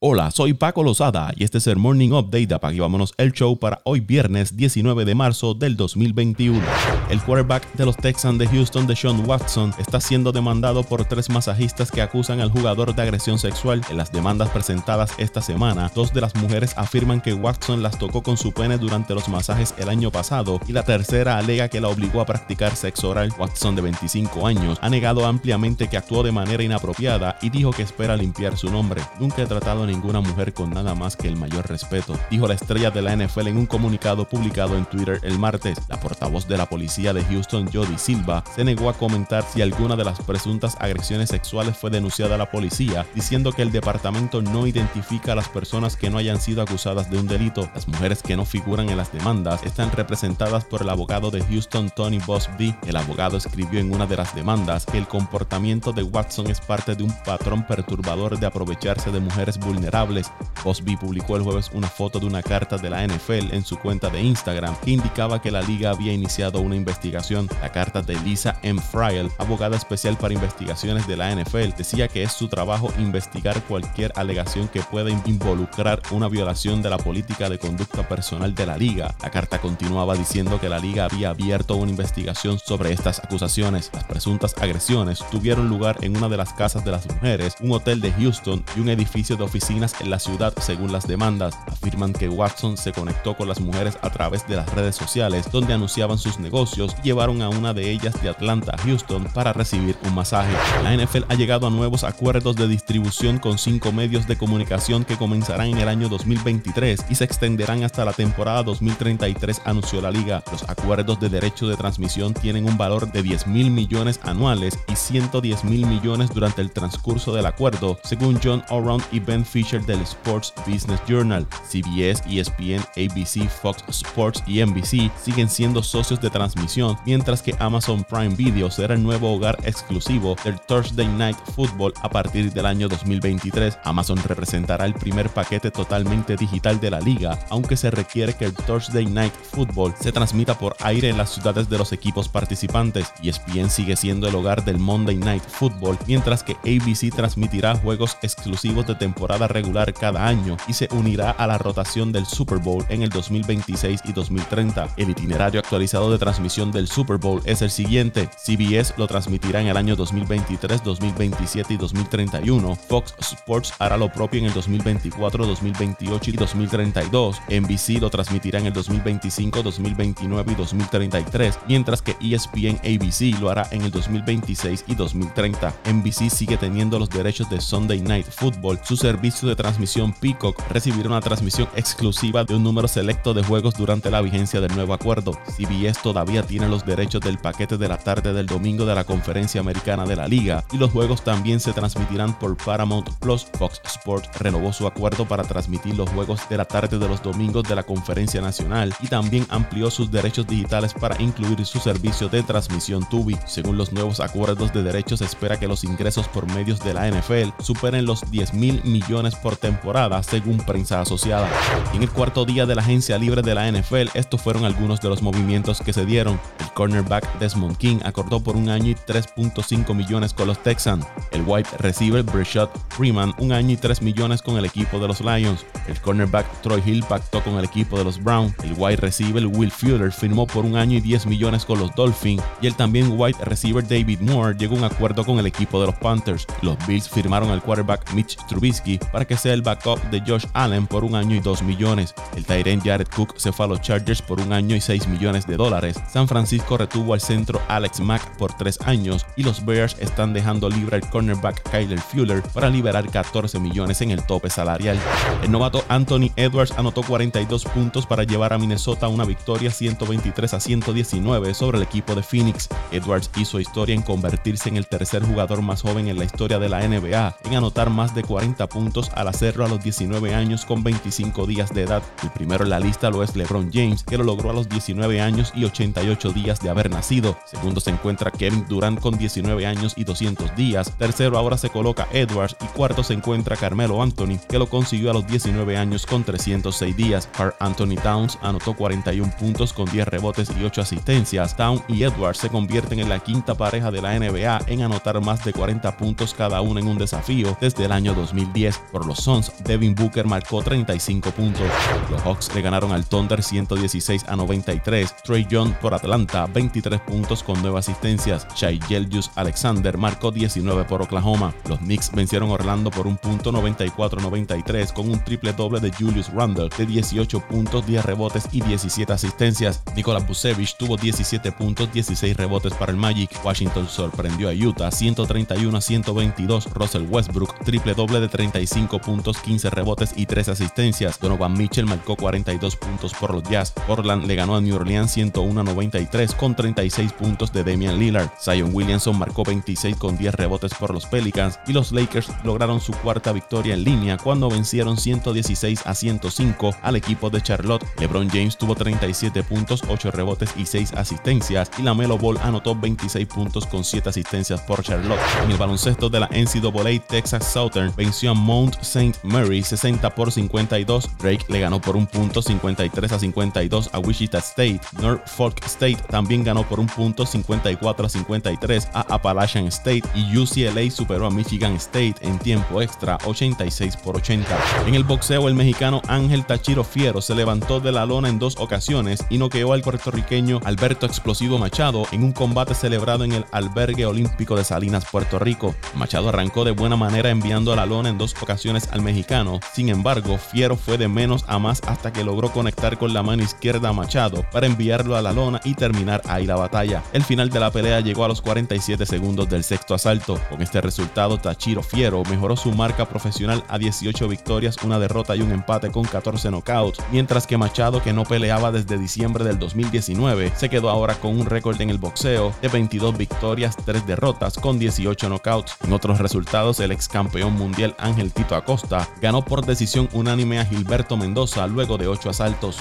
Hola, soy Paco Lozada y este es el Morning Update de Apague Vámonos el Show para hoy viernes 19 de marzo del 2021. El quarterback de los Texans de Houston, Deshaun Watson, está siendo demandado por tres masajistas que acusan al jugador de agresión sexual. En las demandas presentadas esta semana, dos de las mujeres afirman que Watson las tocó con su pene durante los masajes el año pasado y la tercera alega que la obligó a practicar sexo oral. Watson, de 25 años, ha negado ampliamente que actuó de manera inapropiada y dijo que espera limpiar su nombre. Nunca he tratado ninguna mujer con nada más que el mayor respeto, dijo la estrella de la NFL en un comunicado publicado en Twitter el martes. La portavoz de la policía de Houston, Jody Silva, se negó a comentar si alguna de las presuntas agresiones sexuales fue denunciada a la policía, diciendo que el departamento no identifica a las personas que no hayan sido acusadas de un delito. Las mujeres que no figuran en las demandas están representadas por el abogado de Houston, Tony Bosby. El abogado escribió en una de las demandas que el comportamiento de Watson es parte de un patrón perturbador de aprovecharse de mujeres vulnerables vulnerables. Bosby publicó el jueves una foto de una carta de la NFL en su cuenta de Instagram que indicaba que la liga había iniciado una investigación. La carta de Lisa M. Friel, abogada especial para investigaciones de la NFL, decía que es su trabajo investigar cualquier alegación que pueda involucrar una violación de la política de conducta personal de la liga. La carta continuaba diciendo que la liga había abierto una investigación sobre estas acusaciones. Las presuntas agresiones tuvieron lugar en una de las casas de las mujeres, un hotel de Houston y un edificio de oficinas en la ciudad según las demandas. Afirman que Watson se conectó con las mujeres a través de las redes sociales donde anunciaban sus negocios y llevaron a una de ellas de Atlanta a Houston para recibir un masaje. La NFL ha llegado a nuevos acuerdos de distribución con cinco medios de comunicación que comenzarán en el año 2023 y se extenderán hasta la temporada 2033, anunció la liga. Los acuerdos de derecho de transmisión tienen un valor de 10 mil millones anuales y 110 mil millones durante el transcurso del acuerdo, según John O'Round y Ben Fisher del Sports Business Journal. CBS, ESPN, ABC, Fox Sports y NBC siguen siendo socios de transmisión, mientras que Amazon Prime Video será el nuevo hogar exclusivo del Thursday Night Football a partir del año 2023. Amazon representará el primer paquete totalmente digital de la liga, aunque se requiere que el Thursday Night Football se transmita por aire en las ciudades de los equipos participantes. ESPN sigue siendo el hogar del Monday Night Football, mientras que ABC transmitirá juegos exclusivos de temporada regular cada año y se unirá a la rotación del Super Bowl en el 2026 y 2030. El itinerario actualizado de transmisión del Super Bowl es el siguiente. CBS lo transmitirá en el año 2023, 2027 y 2031. Fox Sports hará lo propio en el 2024, 2028 y 2032. NBC lo transmitirá en el 2025, 2029 y 2033, mientras que ESPN ABC lo hará en el 2026 y 2030. NBC sigue teniendo los derechos de Sunday Night Football, su servicio de transmisión Peacock recibirá una transmisión exclusiva de un número selecto de juegos durante la vigencia del nuevo acuerdo. CBS todavía tiene los derechos del paquete de la tarde del domingo de la Conferencia Americana de la Liga y los juegos también se transmitirán por Paramount Plus. Fox Sports renovó su acuerdo para transmitir los juegos de la tarde de los domingos de la Conferencia Nacional y también amplió sus derechos digitales para incluir su servicio de transmisión Tubi. Según los nuevos acuerdos de derechos, espera que los ingresos por medios de la NFL superen los 10 mil millones por temporada, según prensa asociada. en el cuarto día de la agencia libre de la NFL, estos fueron algunos de los movimientos que se dieron. El cornerback Desmond King acordó por un año y 3.5 millones con los Texans. El wide receiver Breshad Freeman un año y 3 millones con el equipo de los Lions. El cornerback Troy Hill pactó con el equipo de los Browns. El wide receiver Will Fuller firmó por un año y 10 millones con los Dolphins. Y el también wide receiver David Moore llegó a un acuerdo con el equipo de los Panthers. Los Bills firmaron al quarterback Mitch Trubisky para que sea el backup de Josh Allen por un año y 2 millones. El Tyrant Jared Cook se fue a los Chargers por un año y 6 millones de dólares. San Francisco retuvo al centro Alex Mack por 3 años y los Bears están dejando libre al cornerback Kyler Fuller para liberar 14 millones en el tope salarial. El novato Anthony Edwards anotó 42 puntos para llevar a Minnesota una victoria 123 a 119 sobre el equipo de Phoenix. Edwards hizo historia en convertirse en el tercer jugador más joven en la historia de la NBA en anotar más de 40 puntos al hacerlo a los 19 años con 25 días de edad. El primero en la lista lo es LeBron James, que lo logró a los 19 años y 88 días de haber nacido. Segundo se encuentra Kevin Durant con 19 años y 200 días. Tercero ahora se coloca Edwards y cuarto se encuentra Carmelo Anthony, que lo consiguió a los 19 años con 306 días. Carl Anthony Towns anotó 41 puntos con 10 rebotes y 8 asistencias. Town y Edwards se convierten en la quinta pareja de la NBA en anotar más de 40 puntos cada uno en un desafío desde el año 2010. Por los Suns, Devin Booker marcó 35 puntos. Los Hawks le ganaron al Thunder 116 a 93. Trey Young por Atlanta, 23 puntos con 9 asistencias. Shai Gilgeous Alexander marcó 19 por Oklahoma. Los Knicks vencieron Orlando por un punto 94-93 con un triple doble de Julius Randle de 18 puntos, 10 rebotes y 17 asistencias. Nikola Vucevic tuvo 17 puntos, 16 rebotes para el Magic. Washington sorprendió a Utah 131 a 122. Russell Westbrook triple doble de 35 puntos, 15 rebotes y 3 asistencias. Donovan Mitchell marcó 42 puntos por los Jazz. Portland le ganó a New Orleans 101 a 93 con 36 puntos de Damian Lillard. Zion Williamson marcó 26 con 10 rebotes por los Pelicans y los Lakers lograron su cuarta victoria en línea cuando vencieron 116 a 105 al equipo de Charlotte. LeBron James tuvo 37 puntos, 8 rebotes y 6 asistencias y la Melo Ball anotó 26 puntos con 7 asistencias por Charlotte. En el baloncesto de la NCAA, Texas Southern venció a Mount St. Mary 60 por 52. Drake le ganó por un punto 53 a 52 a Wichita State. Norfolk State también ganó por un punto 54 a 53 a Appalachian State y UCLA superó a Michigan State en tiempo extra 86 por 80. En el boxeo, el mexicano Ángel Tachiro Fiero se levantó de la lona en dos ocasiones y noqueó al puertorriqueño Alberto Explosivo Machado en un combate celebrado en el Albergue Olímpico de Salinas, Puerto Rico. Machado arrancó de buena manera enviando a la lona en dos ocasiones al mexicano, sin embargo, Fiero fue de menos a más hasta que logró conectar con la mano izquierda a Machado para enviarlo a la lona y terminar ahí la batalla. El final de la pelea llegó a los 47 segundos del sexto asalto. Con este resultado, Tachiro Fiero mejoró su marca profesional a 18 victorias, una derrota y un empate con 14 knockouts, mientras que Machado, que no peleaba desde diciembre del 2019, se quedó ahora con un récord en el boxeo de 22 victorias, 3 derrotas con 18 knockouts. En otros resultados, el ex campeón mundial Ángel Tito Acosta ganó por decisión unánime a Gilberto Mendoza luego de 8 asaltos.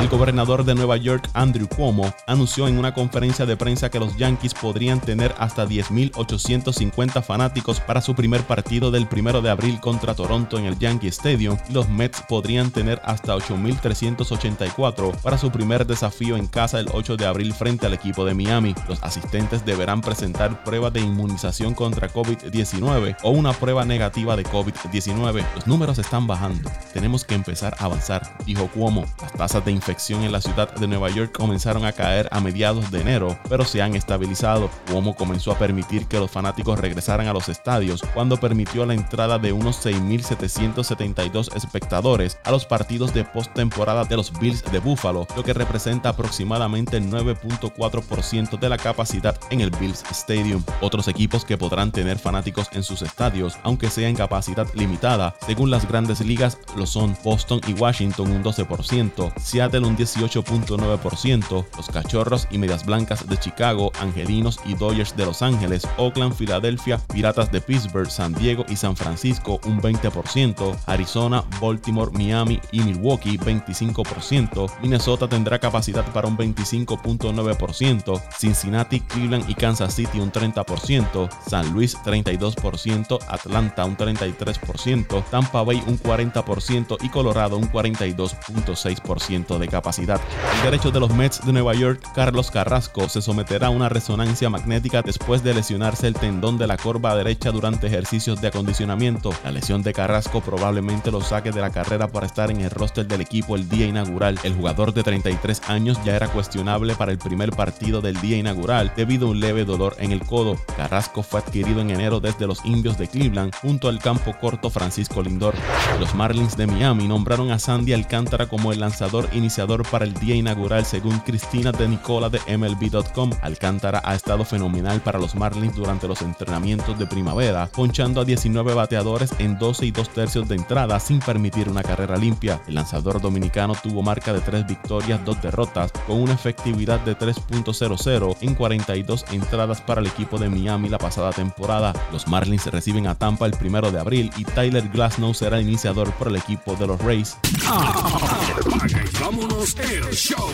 El gobernador de Nueva York, Andrew Cuomo, anunció en una conferencia de prensa que los Yankees podrían tener hasta 10.850 fanáticos para su primer partido del 1 de abril contra Toronto en el Yankee Stadium y los Mets podrían tener hasta 8.384 para su primer desafío en casa el 8 de abril frente al equipo de Miami. Los asistentes deberán presentar pruebas de inmunización contra COVID-19 o una prueba negativa de COVID-19. Los números están bajando. Tenemos que empezar a avanzar, dijo Cuomo. Las tasas de infección en la ciudad de Nueva York comenzaron a caer a mediados de enero, pero se han estabilizado. Cuomo comenzó a permitir que los fanáticos regresaran a los estadios cuando permitió la entrada de unos 6.772 espectadores a los partidos de postemporada de los Bills de Buffalo, lo que representa aproximadamente el 9.4% de la capacidad en el Bills Stadium. Otros equipos que podrán tener fanáticos en sus estadios, aunque sea en capacidad limitada, según las grandes ligas, lo son Boston y Washington un 12%, Seattle un 18.9%, los Cachorros y Medias Blancas de Chicago, Angelinos y Dodgers de Los Ángeles, Oakland, Filadelfia, Piratas de Pittsburgh, San Diego y San Francisco un 20%, Arizona, Baltimore, Miami y Milwaukee 25%, Minnesota tendrá capacidad para un 25.9%, Cincinnati, Cleveland y Kansas City un 30%, San Luis 32%, Atlanta un 33%, Tampa Bay un 40% y Colorado un 42.6% de capacidad. El derecho de los Mets de Nueva York, Carlos Carrasco, se someterá a una resonancia magnética después de lesionarse el tendón de la corva derecha durante ejercicios de acondicionamiento. La lesión de Carrasco probablemente lo saque de la carrera para estar en el roster del equipo el día inaugural. El jugador de 33 años ya era cuestionable para el primer partido del día inaugural debido a un leve dolor en el codo. Carrasco fue adquirido en enero desde los Indios de Cleveland junto al campo corto Francisco Lindor. Los Marlins de Miami nombraron a Sandy Alcántara como el lanzador iniciador para el día inaugural según Cristina de Nicola de MLB.com. Alcántara ha estado fenomenal para los Marlins durante los entrenamientos de primavera, ponchando a 19 bateadores en 12 y 2 tercios de entrada sin permitir una carrera limpia. El lanzador dominicano tuvo marca de 3 victorias, 2 derrotas, con una efectividad de 3.00 en 42 entradas para el equipo de Miami la pasada temporada. Los Marlins reciben a Tampa el primero de abril y Tyler Glasnow será el iniciador por el equipo de los Rays. vámonos el show.